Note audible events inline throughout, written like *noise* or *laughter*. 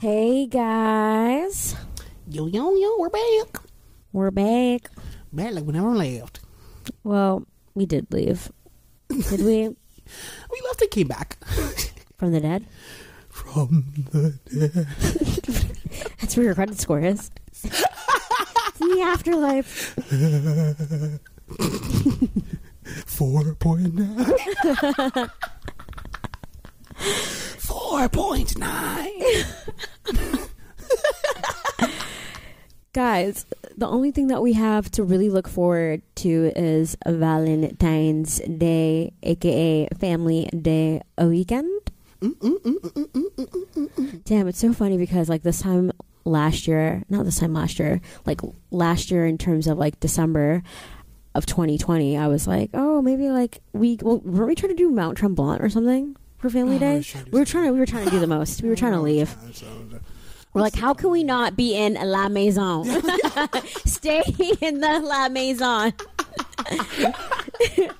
Hey guys, Yo, yo, yo, we're back. we're back. Back like we never left. Well, we did leave. Did we? *laughs* We left and came back. *laughs* From the dead? From the dead. *laughs* That's where your credit score is. in the afterlife. 4.9. 4.9. *laughs* Guys, the only thing that we have to really look forward to is Valentine's Day, aka Family Day weekend. Damn, it's so funny because like this time last year, not this time last year, like last year in terms of like December of 2020, I was like, oh, maybe like we well, weren't we trying to do Mount Tremblant or something for Family Oh, Day? we should do We were trying to we were trying to do the most. We were trying to leave. We're like, how can we not be in La Maison? *laughs* *laughs* Stay in the La Maison. *laughs*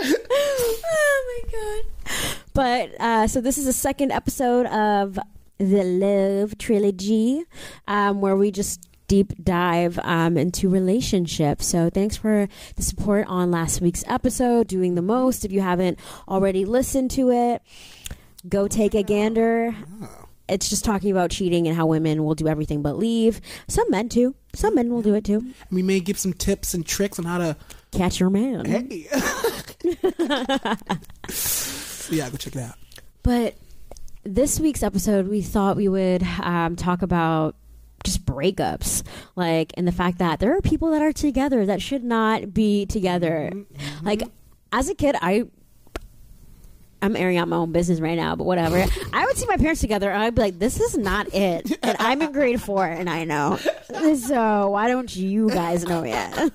oh my god! But uh, so this is the second episode of the Love Trilogy, um, where we just deep dive um, into relationships. So thanks for the support on last week's episode, doing the most. If you haven't already listened to it, go take a gander. It's just talking about cheating and how women will do everything but leave. Some men too. Some men will do it too. We may give some tips and tricks on how to. Catch your man. Hey. *laughs* yeah, go check it out. But this week's episode, we thought we would um, talk about just breakups, like, and the fact that there are people that are together that should not be together. Mm-hmm. Like, as a kid, I. I'm airing out my own business right now, but whatever. *laughs* I would see my parents together and I'd be like, this is not it. And I'm in grade four and I know. *laughs* So why don't you guys know yet? *laughs*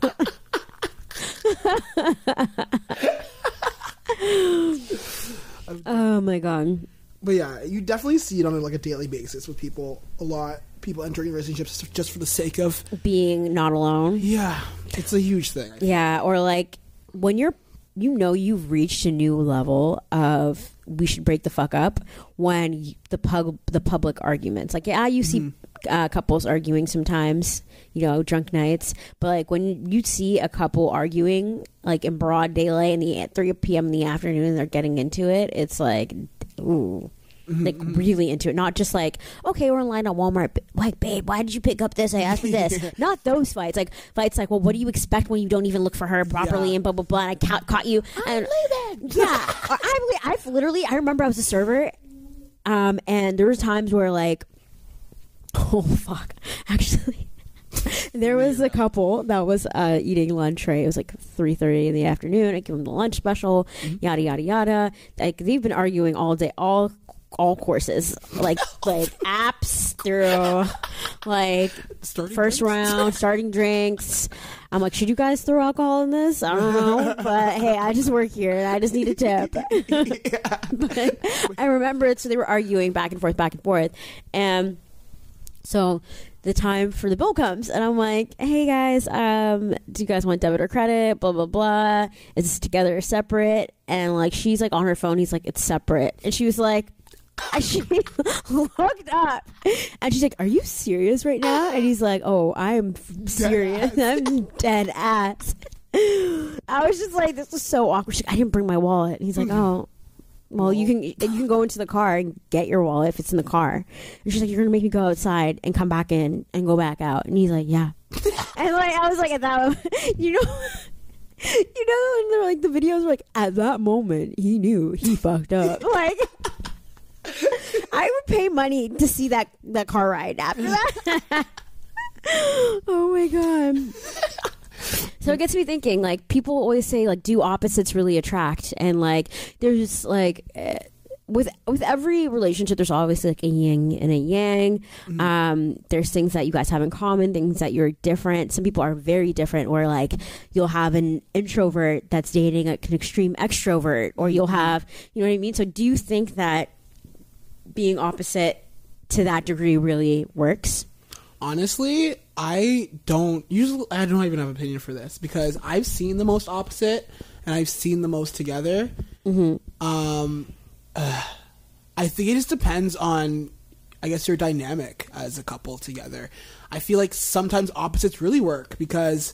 oh my God. But yeah, you definitely see it on like a daily basis with people. A lot people entering relationships just for the sake of. Being not alone. Yeah, it's a huge thing. Yeah, or like when you're you know you've reached a new level of we should break the fuck up when the pub the public arguments like yeah you see uh, couples arguing sometimes you know drunk nights but like when you see a couple arguing like in broad daylight in the at 3 p.m in the afternoon and they're getting into it it's like ooh. Like really into it. Not just like okay we're in line at walmart b- like babe why did you pick up this? I asked for this. *laughs* Not those fights. Like fights like well what do you expect when you don't even look for her properly Yeah. and blah blah blah and i ca- caught you? And *laughs* yeah. Or I, i've literally i remember i was a server um and there was times where like *laughs* oh fuck. Actually *laughs* there was a couple that was uh, eating lunch right? It was like 3.30 in the afternoon. I give them the lunch special yada yada yada. Like they've been arguing all day all all courses. Like *laughs* like apps through like Starting first drinks? round starting drinks. I'm like should you guys throw alcohol in this? I don't know *laughs* but hey i just work here and i just need a tip. But i remember it so they were arguing back and forth back and forth. And so the time for the bill comes, and I'm like, "Hey guys, um, do you guys want debit or credit? Blah blah blah. Is this together or separate?" And like, she's like on her phone. He's like, "It's separate," and she was like. *laughs* She looked up and she's like, Are you serious right now? And he's like, Oh, I'm serious. I'm dead ass. *laughs* I was just like, This is so awkward. She's like, I didn't bring my wallet. And he's like, *laughs* Oh, well, you can you can go into the car and get your wallet if it's in the car. And she's like, "You're gonna make me go outside and come back in and go back out." And he's like, "Yeah." *laughs* and like I was like, at that, moment, *laughs* you know, *laughs* you know, and they're like the videos were like at that moment he knew he fucked up. Like I would pay money to see that that car ride after that. oh my god. So it gets me thinking. Like people always say, like, do opposites really attract? And like, there's like. eh, with with every relationship, there's always like a yin and a yang. Um, there's things that you guys have in common, things that you're different. Some people are very different. Where like you'll have an introvert that's dating like, an extreme extrovert, or you'll have you know what I mean. So do you think that being opposite to that degree really works? Honestly, I don't usually. I don't even have an opinion for this because I've seen the most opposite and I've seen the most together. Mm-hmm. Um, uh, *sighs* I think it just depends on, I guess, your dynamic as a couple together. I feel like sometimes opposites really work because,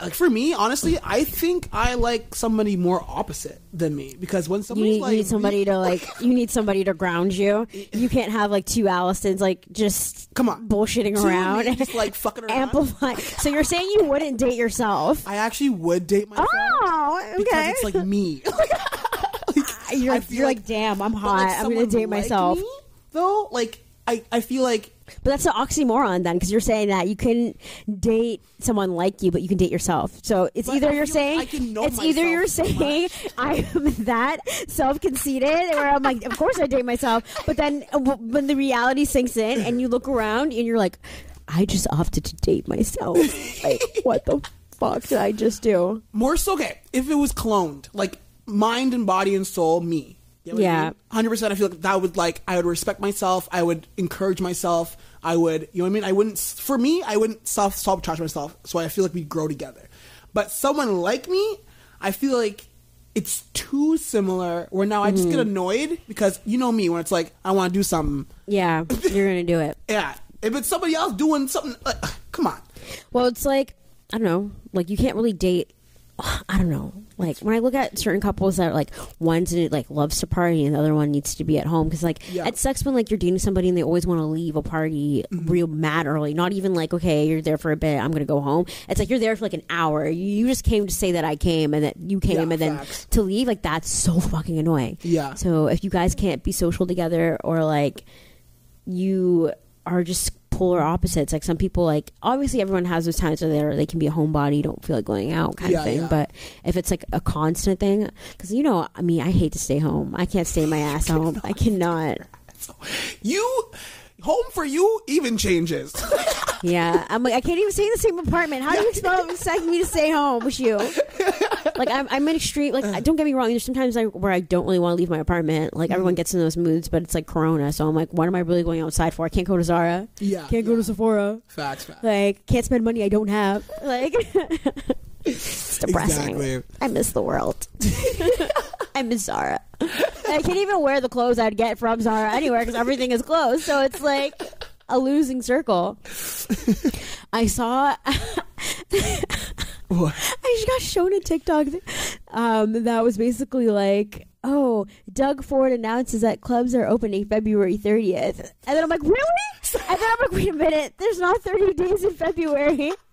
like for me, honestly, I think I like somebody more opposite than me because when You like you need somebody to like. *laughs* You need somebody to ground you. You can't have like two Allisons like just Come on. bullshitting Two around, *laughs* just, like, fucking around. amplify. So you're saying you wouldn't date yourself? I actually would date myself Oh, because it's like me. *laughs* you're like, you're like- like, damn, I'm hot. I'm gonna date myself. me, though, like I, I feel like But that's an oxymoron then, because you're saying that you couldn't date someone like you, but you can date yourself. So it's But either you're saying can it's either you're myself so saying *laughs* I am that self conceited, or I'm like, of course I date myself, but then uh, when the reality sinks in and you look around and you're like, I just opted to date myself. *laughs* like, what the fuck did I just do? more so okay if it was cloned like mind and body and soul me You know I Yeah. mean? 100% i feel like that would like i would respect myself i would encourage myself i would you know what i mean i wouldn't for me i wouldn't self sabotage myself so i feel like we'd grow together but someone like me i feel like it's too similar where now i just Mm-hmm. get annoyed because you know me when it's like i want to do something Yeah, *laughs* you're gonna do it. yeah if it's somebody else doing something like, come on Well, it's like I don't know, like you can't really date. *sighs* I don't know. Like when I look at certain couples that are like one's like loves to party and the other one needs to be at home because like Yeah. it sucks when like you're dating somebody and they always want to leave a party Mm-hmm. real mad early. Not even like okay, you're there for a bit, I'm gonna go home. It's like you're there for like an hour. You just came to say that I came and that you came Yeah, and then facts. to leave. Like that's so fucking annoying. Yeah. So if you guys can't be social together or like you are just polar opposites. Like some people, like obviously everyone has those times where they're, they can be a homebody, don't feel like going out kind Yeah, of thing. yeah. But if it's like a constant thing, because you know, I mean, I hate to stay home. I can't stay my *laughs* ass home. I cannot. *laughs* you home for you even changes *laughs* Yeah, I'm like I can't even stay in the same apartment. How do you expect, me to stay home with you? Like I'm, I'm in extreme. Like don't get me wrong. There's sometimes I, where I don't really want to leave my apartment. Like Mm-hmm. everyone gets in those moods, but it's like Corona, so I'm like, what am I really going outside for? I can't go to Zara. Yeah, can't go yeah. to Sephora. facts facts Like can't spend money I don't have. Like *laughs* it's depressing. Exactly. I miss the world. *laughs* I miss Zara. I can't even wear the clothes I'd get from Zara anywhere because everything is closed. So it's like a losing circle. I saw. *laughs* What? I just got shown a TikTok um, that was basically like, "Oh, Doug Ford announces that clubs are opening February 30th," and then I'm like, "Really?" And then I'm like, "Wait a minute, there's not 30 days in February." *laughs*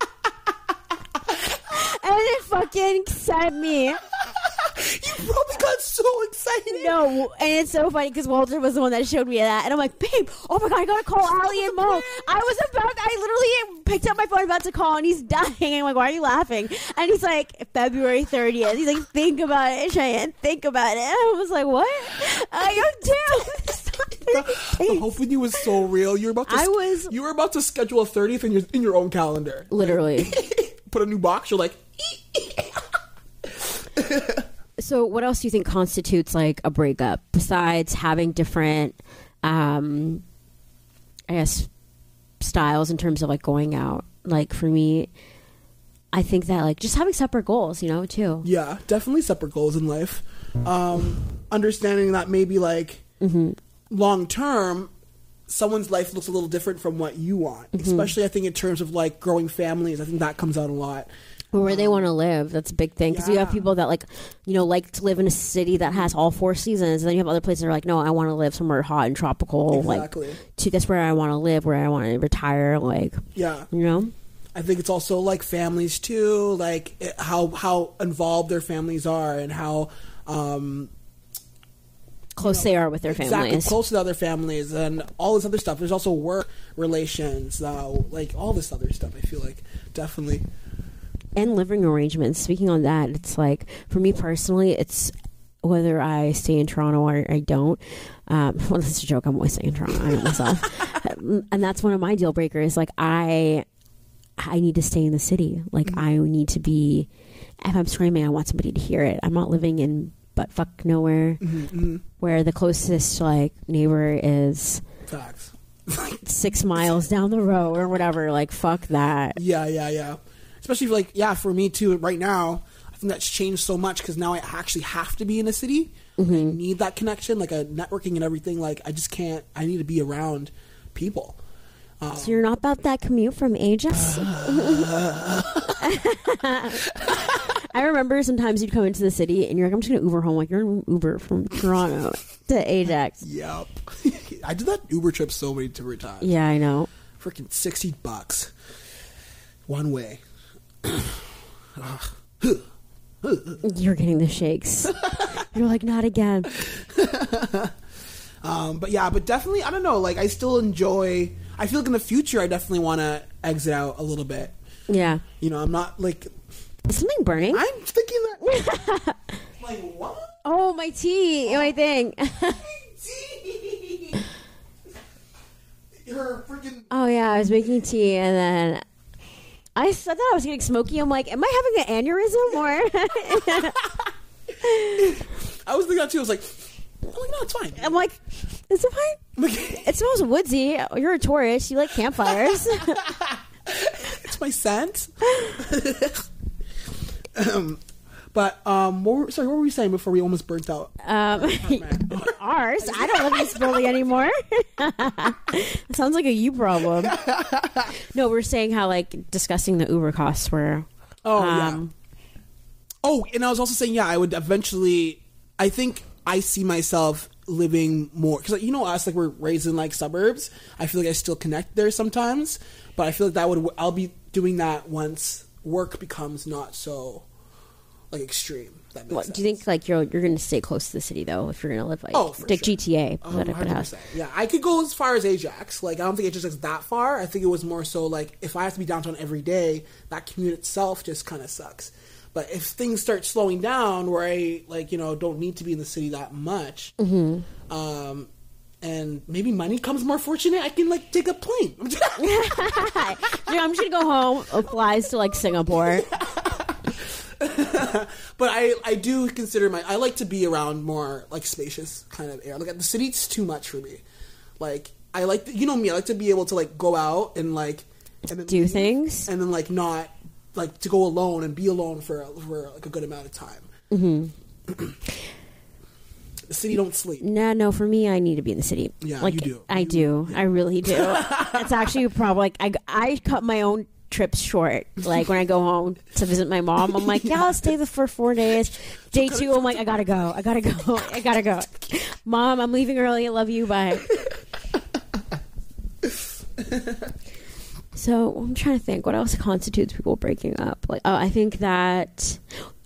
and it fucking sent me. You probably got so excited. No, and it's so funny because Walter was the one that showed me that, and I'm like, babe, oh my god, I gotta call *laughs* Ali and Mo. I was about, I literally picked up my phone about to call, and he's dying. I'm like, why are you laughing? And he's like, February 30th. He's like, think about it, Cheyenne, think about it. And I was like, what? I go, damn. it's not 30 The days." hope in you was so real. You were about to. I was- You were about to schedule a thirtieth in your in your own calendar. Literally. *laughs* Put a new box. You're like, *laughs* So, what else do you think constitutes like a breakup besides having different, um, I guess, styles in terms of like going out? Like for me, I think that like just having separate goals, you know, too. yeah, definitely separate goals in life. Um, understanding that maybe like Mm-hmm. long term, someone's life looks a little different from what you want. Mm-hmm. Especially, I think in terms of like growing families. I think that comes out a lot. Where they want to live. That's a big thing because you have people that like, you know, like to live in a city that has all four seasons, and then you have other places that are like, no, I want to live somewhere hot and tropical. Exactly. Like, to, that's where I want to live, where I want to retire. Like, Yeah. you know. I think it's also like families too, like it, how how involved their families are and how um, Close they are with their exactly families. close to other families and all this other stuff. There's also work relations, uh, like all this other stuff. I feel like definitely. And living arrangements. Speaking on that, it's like for me personally, it's whether I stay in Toronto or I don't. Um, *laughs* well, that's a joke. I'm always staying in Toronto. I know myself, *laughs* and that's one of my deal breakers. Like I, I need to stay in the city. Like I need to be. If I'm screaming, I want somebody to hear it. I'm not living in butt fuck nowhere, Mm-hmm, where the closest like neighbor is Facts. *laughs* six miles down the road or whatever. Like fuck that. Yeah, yeah, yeah. Especially if, like yeah, for me too. Right now, I think that's changed so much because now I actually have to be in a city. I mm-hmm. need that connection, like a networking and everything. Like I just can't. I need to be around people. Um, so you're not about that commute from Ajax? *laughs* I remember sometimes you'd come into the city and you're like, I'm just gonna Uber home. Like you're in Uber from Toronto to Ajax. Yep. *laughs* I did that Uber trip so many different times. Yeah, I know. Freaking sixty bucks, one way. You're getting the shakes. *laughs* you're like, not again. *laughs* Um, but yeah, but definitely, I don't know. Like, I still enjoy. I feel like in the future, I definitely want to exit out a little bit. Yeah. You know, I'm not like. Is something burning? I'm thinking that. *laughs* like what? oh, my tea. My thing. Her freaking. oh, yeah. I was making tea and then. I, thought I was getting smoky. I'm like, am I having an aneurysm or? *laughs* I was thinking that too. I was like, I'm like, no, it's fine. I'm like, is it fine? *laughs* It smells woodsy. You're a tourist. You like campfires. *laughs* it's my scent. um, but um, what were, sorry, what were we saying before we almost burnt out? um, *laughs* *laughs* ours. I don't live in this building anymore. *laughs* sounds like a you problem. No, we're saying how like discussing the Uber costs were. Oh um, yeah. Oh, and I was also saying, yeah, I would eventually. I think I see myself living more because you know us, like we're raised in like suburbs. I feel like I still connect there sometimes, but I feel like that would I'll be doing that once work becomes not so like extreme. That makes sense. do you think like you're you're going to stay close to the city though if you're going to live like Oh, like sure. GTA? Um, but if it has- 100%. Yeah, I could go as far as Ajax. Like, I don't think Ajax is that far. I think it was more so like if I have to be downtown every day, that commute itself just kind of sucks. But if things start slowing down, where I like you know don't need to be in the city that much, Mm-hmm. um, and maybe money comes more fortunate, I can like take a plane. *laughs* *laughs* Yeah, I'm just gonna go home. Applies to like Singapore. But I, I do consider my I like to be around more like spacious kind of air. Like the city's too much for me. Like I like to, you know me. I like to be able to like go out and like and Do leave, things. and then like not like to go alone and be alone for for like a good amount of time. Mm-hmm. the city don't sleep. Nah, no. For me, I need to be in the city. Yeah, like you do. I do. I really do. *laughs* That's actually probably like I I cut my own trips short. Like when I go home to visit my mom, I'm like, yeah, I'll stay there for four days. Day two, I'm like, I gotta go. I gotta go. I gotta go. Mom, I'm leaving early. I love you. Bye. So I'm trying to think what else constitutes people breaking up. Like, oh, I think that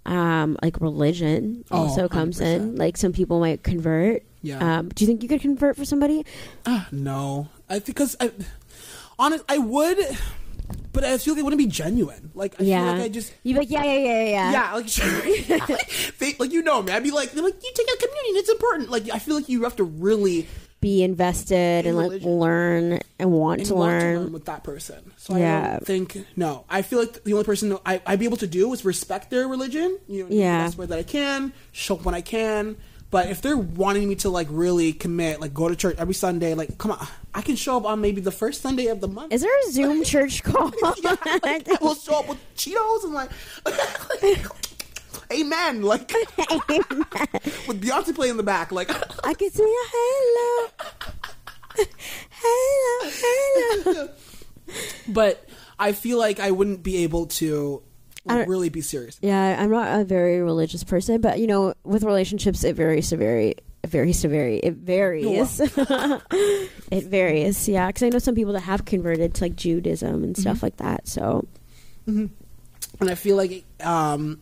um, like religion Oh, also comes in. Like some people might convert. Yeah. Um, do you think you could convert for somebody? Ah, no, I think because I honest I would, but I feel like it wouldn't be genuine. Like I yeah. feel like I just You'd be like, yeah, yeah, yeah, yeah. Yeah, like sure. *laughs* they, like you know me. I'd be like, they're like, you take out communion. It's important. Like I feel like you have to really Be invested In and like learn and want and to want learn. to learn with that person. So I don't think no. I feel like the only person I, I'd be able to do is respect their religion. You know, Yeah. the best way that I can, show up when I can. But if they're wanting me to like really commit, like go to church every Sunday, like come on, I can show up on maybe the first Sunday of the month. Is there a Zoom *laughs* church call? *laughs* yeah, like, I *laughs* will show up with Cheetos and like, amen, like with Beyonce playing in the back, like I can say hello, hello, hello. but I feel like I wouldn't be able to really be serious. Yeah, I'm not a very religious person, but you know, with relationships, it varies to vary. It varies to vary. It varies. *laughs* it varies. Yeah, because I know some people that have converted to like Judaism and stuff like that. So and I feel like um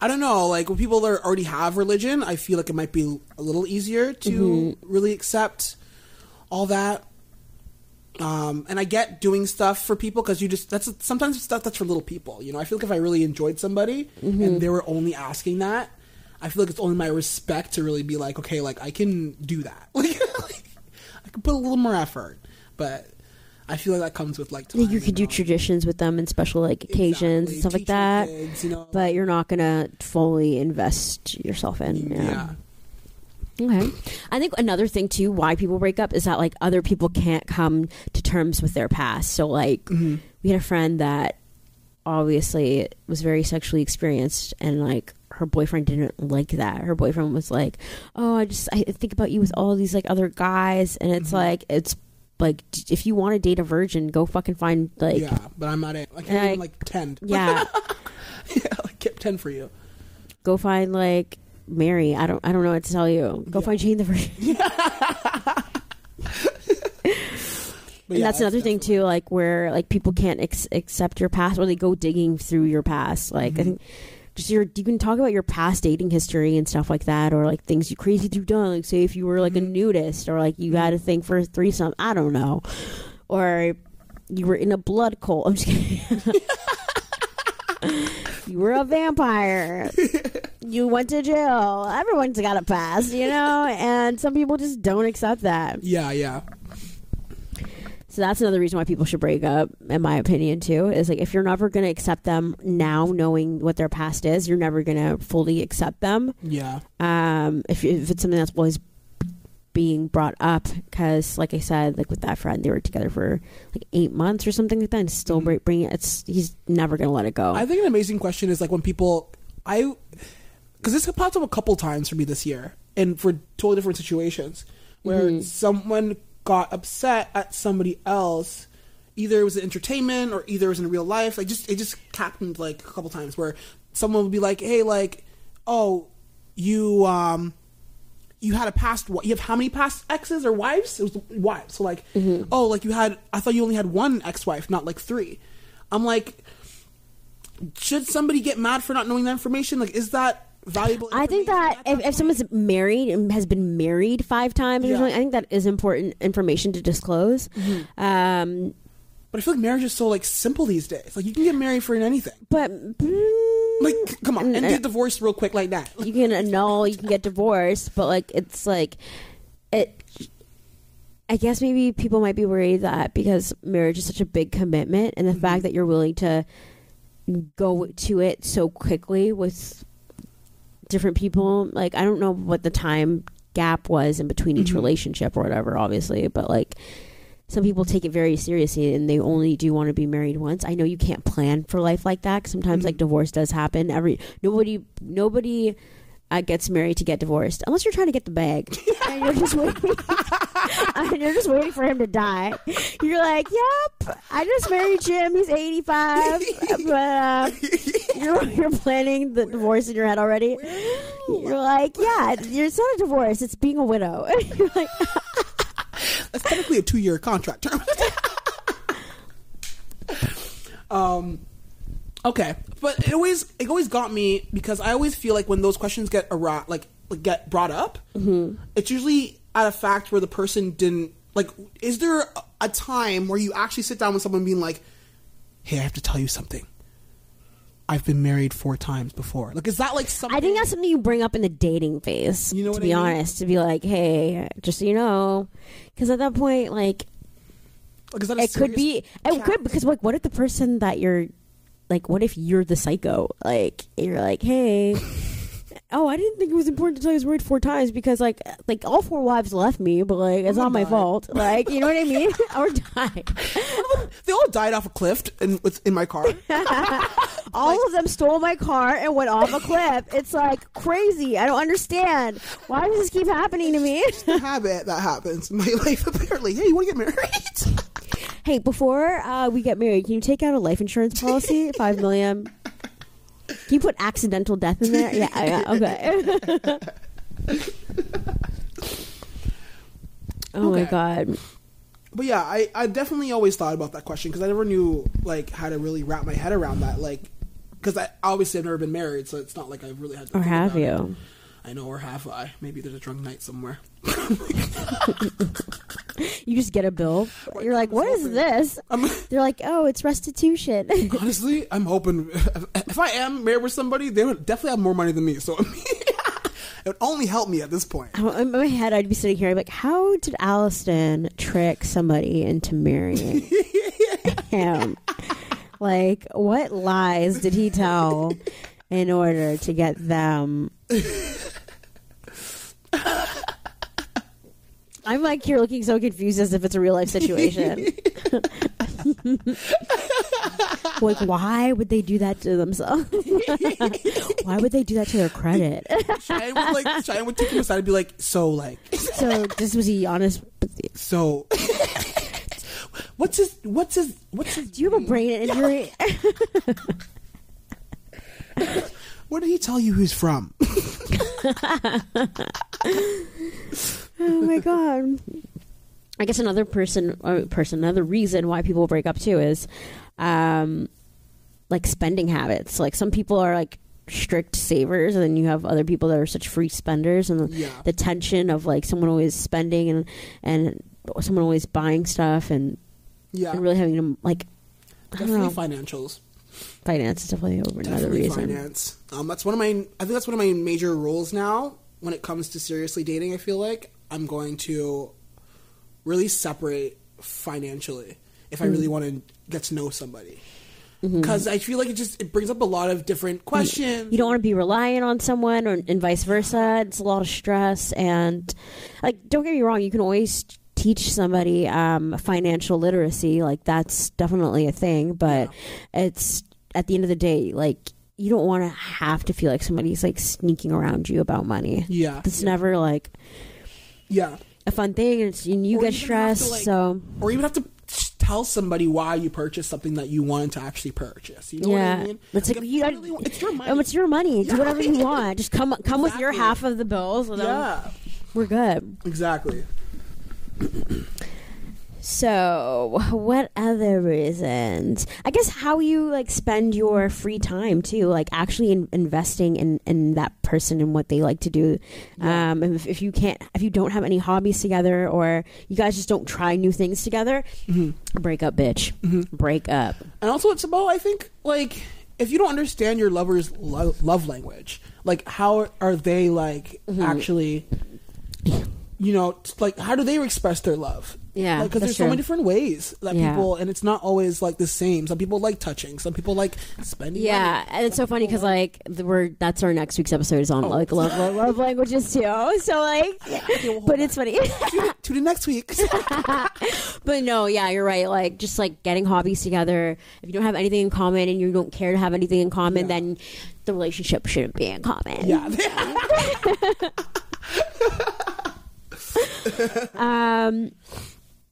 I don't know, like when people are already have religion, I feel like it might be a little easier to Mm-hmm. really accept all that. Um, and I get doing stuff for people because you just that's sometimes it's stuff that's for little people. You know, I feel like if I really enjoyed somebody Mm-hmm. and they were only asking that, I feel like it's only my respect to really be like, okay, like I can do that. *laughs* Like, I can put a little more effort, but I feel like that comes with like time. you could do know? traditions with them and special like occasions Exactly. and stuff like Teach your that. kids, you know, But you're not gonna fully invest yourself in. yeah. Okay. I think another thing too why people break up is that like other people can't come to terms with their past. So like Mm-hmm. we had a friend that obviously was very sexually experienced and like her boyfriend didn't like that. Her boyfriend was like, "Oh, I just I think about you with all these like other guys," and it's Mhm. like it's like if you want to date a virgin, go fucking find like yeah, but I'm not. A, I can't I- even like tend. yeah, *laughs* yeah, like can't tend for you. go find like Mary. I don't I don't know what to tell you. Go Yeah. find Jane the Virgin. *laughs* And yeah, that's another thing too, like where like people can't ex- accept your past or they go digging through your past. Like I Mhm. think just your you can talk about your past dating history and stuff like that, or like things you crazy you've done. Like say if you were like a Mhm. nudist or like you had a thing for a threesome. I don't know, or you were in a blood cult. I'm just kidding. *laughs* you were a vampire. *laughs* you went to jail. Everyone's got a past, you *laughs* know, and some people just don't accept that. Yeah, yeah. So that's another reason why people should break up, in my opinion, too. Is like if you're never going to accept them now, knowing what their past is, you're never going to fully accept them. Yeah. Um, if, if it's something that's always being brought up, because like I said, like with that friend, they were together for like eight months or something like that, and still Mhm. bring bringing it. It's he's never going to let it go. I think an amazing question is like when people I because this popped up a couple times for me this year and for totally different situations where Mhm. someone got upset at somebody else either it was in entertainment or either it was in real life like just it just happened like a couple times where someone would be like hey like oh you um you had a past you have how many past exes or wives? It was wives so like oh like you had i thought you only had one ex-wife not like three. I'm like should somebody get mad for not knowing that information? Like is that valuable I think that if, if someone's married and has been married five times or something, I think that is important information to disclose. Mm-hmm. Um, but i feel like marriage is so like simple these days like you can get married for anything but mm, like come on and And- get divorced real quick like that you can annul, you can get divorced, but like it's like it. I guess maybe people might be worried that because marriage is such a big commitment, and the fact that you're willing to go to it so quickly with different people, like I don't know what the time gap was in between each Mhm. relationship or whatever, obviously, but like some people take it very seriously and they only do want to be married once. I know you can't plan for life like that. sometimes Mhm. like divorce does happen. Every nobody nobody uh, gets married to get divorced unless you're trying to get the bag *laughs* and you're just waiting. *laughs* and you're just waiting for him to die. You're like, yep, I just married Jim. He's 85, *laughs* but uh, you're *laughs* you're planning the divorce in your head already. You're like, yeah, it's not a divorce. It's being a widow. *laughs* you're like, *laughs* that's technically a two-year contract term um okay but it always it always got me because i always feel like when those questions get like, like get brought up it's usually at a fact where the person didn't like is there a time where you actually sit down with someone being like hey i have to tell you something i've been married four times before like is that like something I think that's something you bring up in the dating phase. You know to be I mean? honest, to be like, hey, just so you know, because at that point, like, oh, like is that a it could be, it could because like, what if the person that you're, like, what if you're the psycho? Like, you're like, hey. Oh, I didn't think it was important to tell you I was married four times because, like, like all four wives left me, but like it's Someone not my died. fault. Like, you know what I mean? *laughs* or died. *laughs* they all died off a cliff in, in my car *laughs* All of them stole my car and went off a cliff. It's like crazy. I don't understand. Why does this keep happening to me? a habit that happens in my life apparently hey you want to get married hey, before uh, we get married, can you take out a life insurance policy? Five million. Can you put accidental death in there? Yeah, yeah *laughs* okay. oh my god. But yeah, I, I definitely always thought about that question because I never knew like how to really wrap my head around that. Like, because I obviously I've never been married, so it's not like I've really had. to Or have about it. you? I know, or have I? Maybe there's a drunk night somewhere. *laughs* You just get a bill. You're like, what is this? *laughs* They're like, oh, it's restitution. *laughs* honestly, I'm hoping if, I am married with somebody, they would definitely have more money than me. So it would only help me at this point. Oh, in my head, I'd be sitting here, I'd be like, how did Alliston trick somebody into marrying him? Like, what lies did he tell in order to get them? I'm like, you're looking so confused as if it's a real life situation. *laughs* like, why would they do that to themselves? *laughs* why would they do that to their credit? Cheyenne would like Cheyenne would take him aside and be like, so like, *laughs* so, this was he honest? with you? so. what's his? What's his? What's his? Do you have a brain injury? Where did he tell you who's from? *laughs* oh my god. I guess another person, or person, another reason why people break up too is, um, like spending habits. Like some people are like strict savers, and then you have other people that are such free spenders, and Yeah. the tension of like someone always spending and and someone always buying stuff and, Yeah, and really having to like I don't definitely know. financials. Finance is definitely over another reason. finance. Um, that's one of my. I think that's one of my major rules now when it comes to seriously dating. I feel like I'm going to really separate financially if I Mm. really want to get to know somebody. Mm-hmm. Because I feel like it just it brings up a lot of different questions. You don't want to be reliant on someone, or and vice versa. It's a lot of stress, and like, don't get me wrong, you can always teach somebody um, financial literacy. Like, that's definitely a thing. But it's at the end of the day, like, you don't want to have to feel like somebody's like sneaking around you about money. Yeah, It's yeah. never like yeah, a fun thing, and, it's, and you Or get stressed. like- so or you even have to tell somebody why you purchased something that you wanted to actually purchase. You know yeah, what I mean? it's like, if you, really it's your money. It's your money. Do Yeah. whatever you *laughs* want. Just come come with your half of the bills. yeah, we're good. exactly. So, what other reasons? I guess how you like spend your free time too, like actually in, investing in, in that person and what they like to do. Yeah. Um, if, if you can't, if you don't have any hobbies together, or you guys just don't try new things together, Mm-hmm. break up, bitch. Break up. And also, it's about I think like if you don't understand your lover's lo- love language, like how are they like Mm-hmm. actually, you know, like how do they express their love? Yeah, because that's there's so many different ways that Yeah. people, and it's not always like the same. Some people like touching, some people like spending. Yeah, money. and it's so funny because like the, we're that's our next week's episode is on Oh. like love, love love languages too. *laughs* So like, we'll hold but it's funny. to *laughs* the next week. *laughs* But no, yeah, you're right. Like just like getting hobbies together. If you don't have anything in common and you don't care to have anything in common, Yeah. then the relationship shouldn't be in common. yeah, *laughs* Um.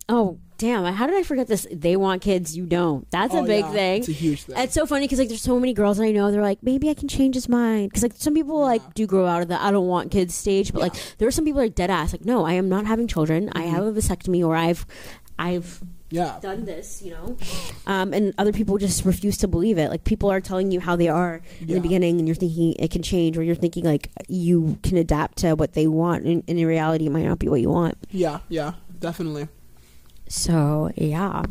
Oh damn! How did I forget this? They want kids, you don't. That's a Oh, big yeah. thing. It's a huge thing. It's so funny because like there's so many girls I know. They're like, maybe I can change his mind because like some people like do grow out of the I don't want kids stage, but like there are some people that are dead ass like, no, I am not having children. I Mm-hmm. have a vasectomy or I've, I've yeah. done this, you know. Um, and other people just refuse to believe it. Like people are telling you how they are in Yeah. the beginning, and you're thinking it can change, or you're thinking like you can adapt to what they want, and, and in reality, it might not be what you want. Yeah, yeah, definitely. So yeah,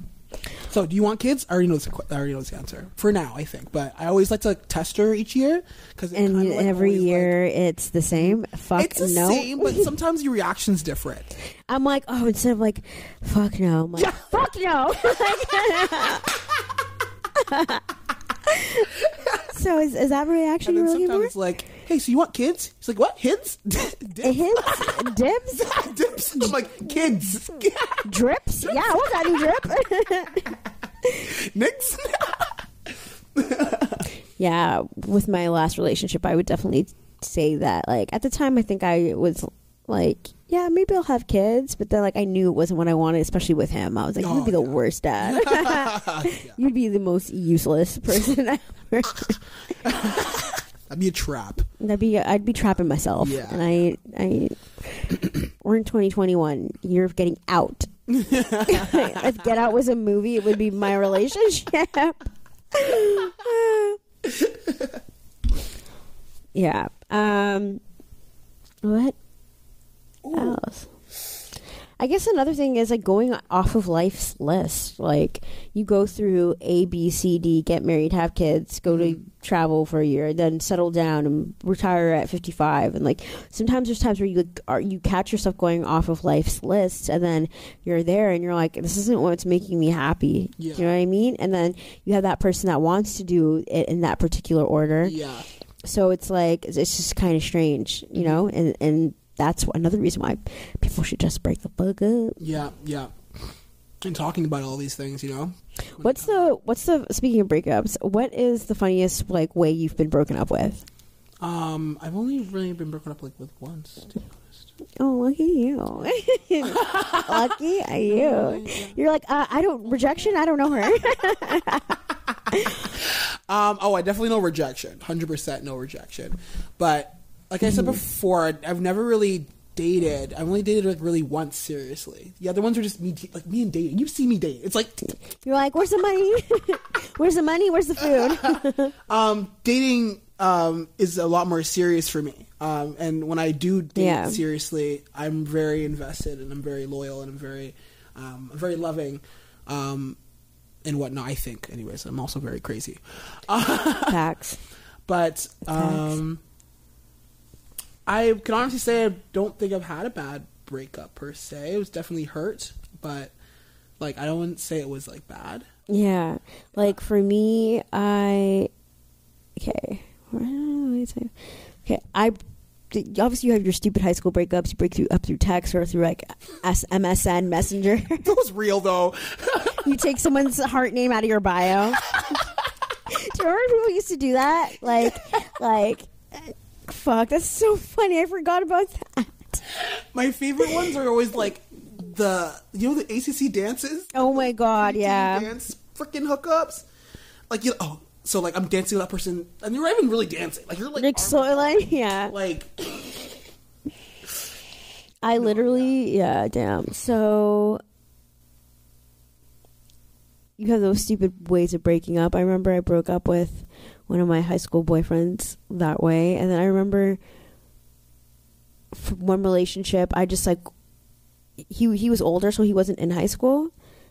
So, do you want kids? I already know the, I already know the answer for now. I think, but I always like to test her each year because and every year it's the same. Fuck no. it's the no. same, but *laughs* sometimes your reaction's different. I'm like, oh, instead of like, fuck no, I'm like, Yeah. *laughs* fuck no. *laughs* so is, is that reaction And you're then looking sometimes for? like, "Hey, so you want kids?" He's like, "What kids? It hits dibs, *laughs* Dips." I'm like, "Kids, *laughs* drips. Yeah, I want that new drip. *laughs* Nicks." yeah, with my last relationship, I would definitely say that. Like at the time, I think I was like, yeah, maybe I'll have kids, but then like I knew it wasn't what I wanted, especially with him. I was like, Oh, you'd be the oh, yeah. worst dad. You'd be the most useless person ever. That'd be a trap. That'd be I'd be trapping myself. Yeah. And I I *clears throat* we're in 2021. Year of getting out. *laughs* if Get Out was a movie, it would be my relationship. *laughs* yeah. Um. What else? I guess another thing is like going off of life's list. Like you go through A, B, C, D, get married, have kids, go to mm-hmm. travel for a year, then settle down and retire at fifty five. And like sometimes there's times where you like, are you catch yourself going off of life's list, and then you're there and you're like, this isn't what's making me happy. Yeah. You know what I mean? And then you have that person that wants to do it in that particular order Yeah, so it's like it's it's just kind of strange, you mm-hmm. know, and and that's another reason why people should just break the fuck up. yeah, yeah. and talking about all these things. You know, What's the what's the speaking of breakups? What is the funniest like way you've been broken up with? um, I've only really been broken up like with once. To be. Oh, lucky you! *laughs* lucky are *laughs* you? You're like uh, I don't rejection. I don't know her. *laughs* Um, oh, I definitely know rejection. Hundred percent no rejection. But like I said before, I've never really dated. I've only dated like really once seriously. The other ones are just me, like me and dating. You see me dating. It's like *laughs* You're like, where's the money? *laughs* where's the money? Where's the food? *laughs* um, dating um, is a lot more serious for me. Um, and when I do date Yeah. seriously, I'm very invested and I'm very loyal and I'm very, um, I'm very loving, um, and whatnot. I think, anyways. I'm also very crazy. Facts. But um, I can honestly say I don't think I've had a bad breakup per se. It was definitely hurt, but like I don't say it was like bad. Yeah. Like for me, I okay. What did I say? Okay, I obviously you have your stupid high school breakups. You break through up through text or through like S- MSN Messenger. *laughs* That was real though. *laughs* you take someone's heart name out of your bio. *laughs* do you remember people used to do that? Like, like, fuck, that's so funny. I forgot about that. My favorite ones are always like the you know the ACC dances. Oh my god, yeah. dance freaking hookups. Like you oh so like I'm dancing with that person and you're not even really dancing. Like you're like Like so, like yeah. like I literally, yeah, damn. So you have those stupid ways of breaking up. I remember I broke up with one of my high school boyfriends that way, and then I remember from one relationship, I just like he he was older, so he wasn't in high school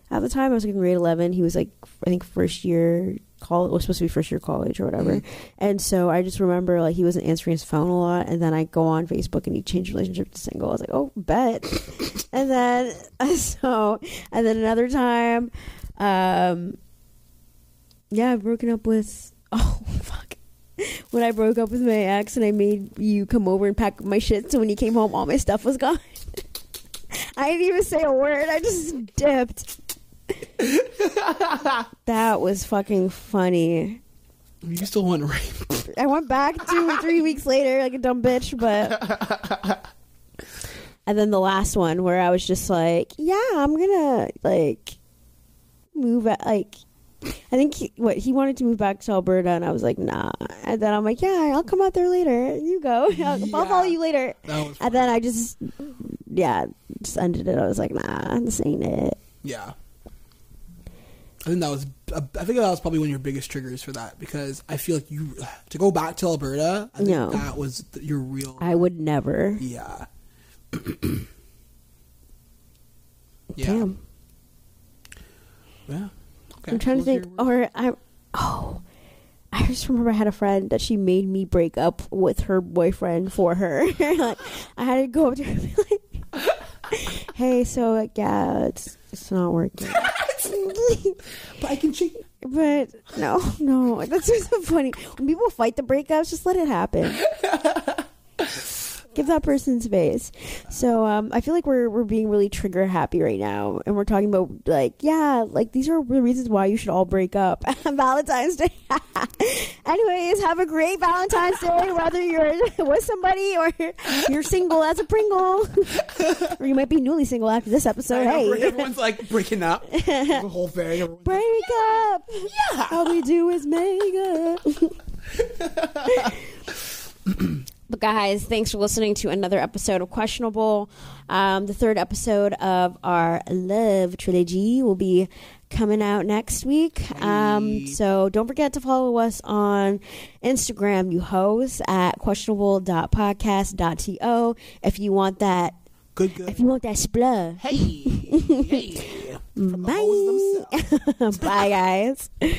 at the time. I was like in grade eleven. He was like I think first year college was supposed to be first year college or whatever. And so I just remember like he wasn't answering his phone a lot, and then I go on Facebook and he changed relationship to single. I was like, oh, bet. *laughs* and then *laughs* so and then another time, um, yeah, I've broken up with *laughs* oh fuck. When I broke up with my ex and I made you come over and pack my shit, so when you came home, all my stuff was gone. *laughs* I didn't even say a word. I just dipped. *laughs* that was fucking funny. you still want rape. I went back two or three weeks later like a dumb bitch, but. And then the last one where I was just like, yeah, I'm gonna like move at like. I think he, what he wanted to move back to Alberta, and I was like, nah. And then I'm like, yeah, I'll come out there later. You go. *laughs* I'll, I'll follow you later. And then I just, yeah, just ended it. I was like, nah, this ain't it. Yeah. I think that was. Uh, I think that was probably one of your biggest triggers for that because I feel like you *sighs* to go back to Alberta. I think No. that was your real. I would never. yeah. *clears throat* yeah. Damn. Yeah. Okay. I'm trying to think. Or I, oh, I just remember I had a friend that she made me break up with her boyfriend for her. *laughs* like, I had to go up to her and be like, "Hey, so like, yeah, it's it's not working." *laughs* but I can cheat. but no, no, that's just so funny. When people fight the breakups, just let it happen. *laughs* Give that person space. So um, I feel like we're we're being really trigger happy right now, and we're talking about like yeah, like these are the reasons why you should all break up. *laughs* Valentine's Day. *laughs* Anyways, have a great Valentine's Day, whether you're *laughs* with somebody or you're single as a Pringle, or you might be newly single after this episode. Know, Hey, everyone's like breaking up. the whole thing. Everyone's like, break up. yeah. All we do is make up. But guys, thanks for listening to another episode of Questionable. Um, the third episode of our love trilogy will be coming out next week. Um, so don't forget to follow us on Instagram, you hoes, at questionable.podcast.to if you want that. Good. Good. If you want that spluh. hey. hey. *laughs* From the hoes Bye. *laughs* Bye, guys. *laughs*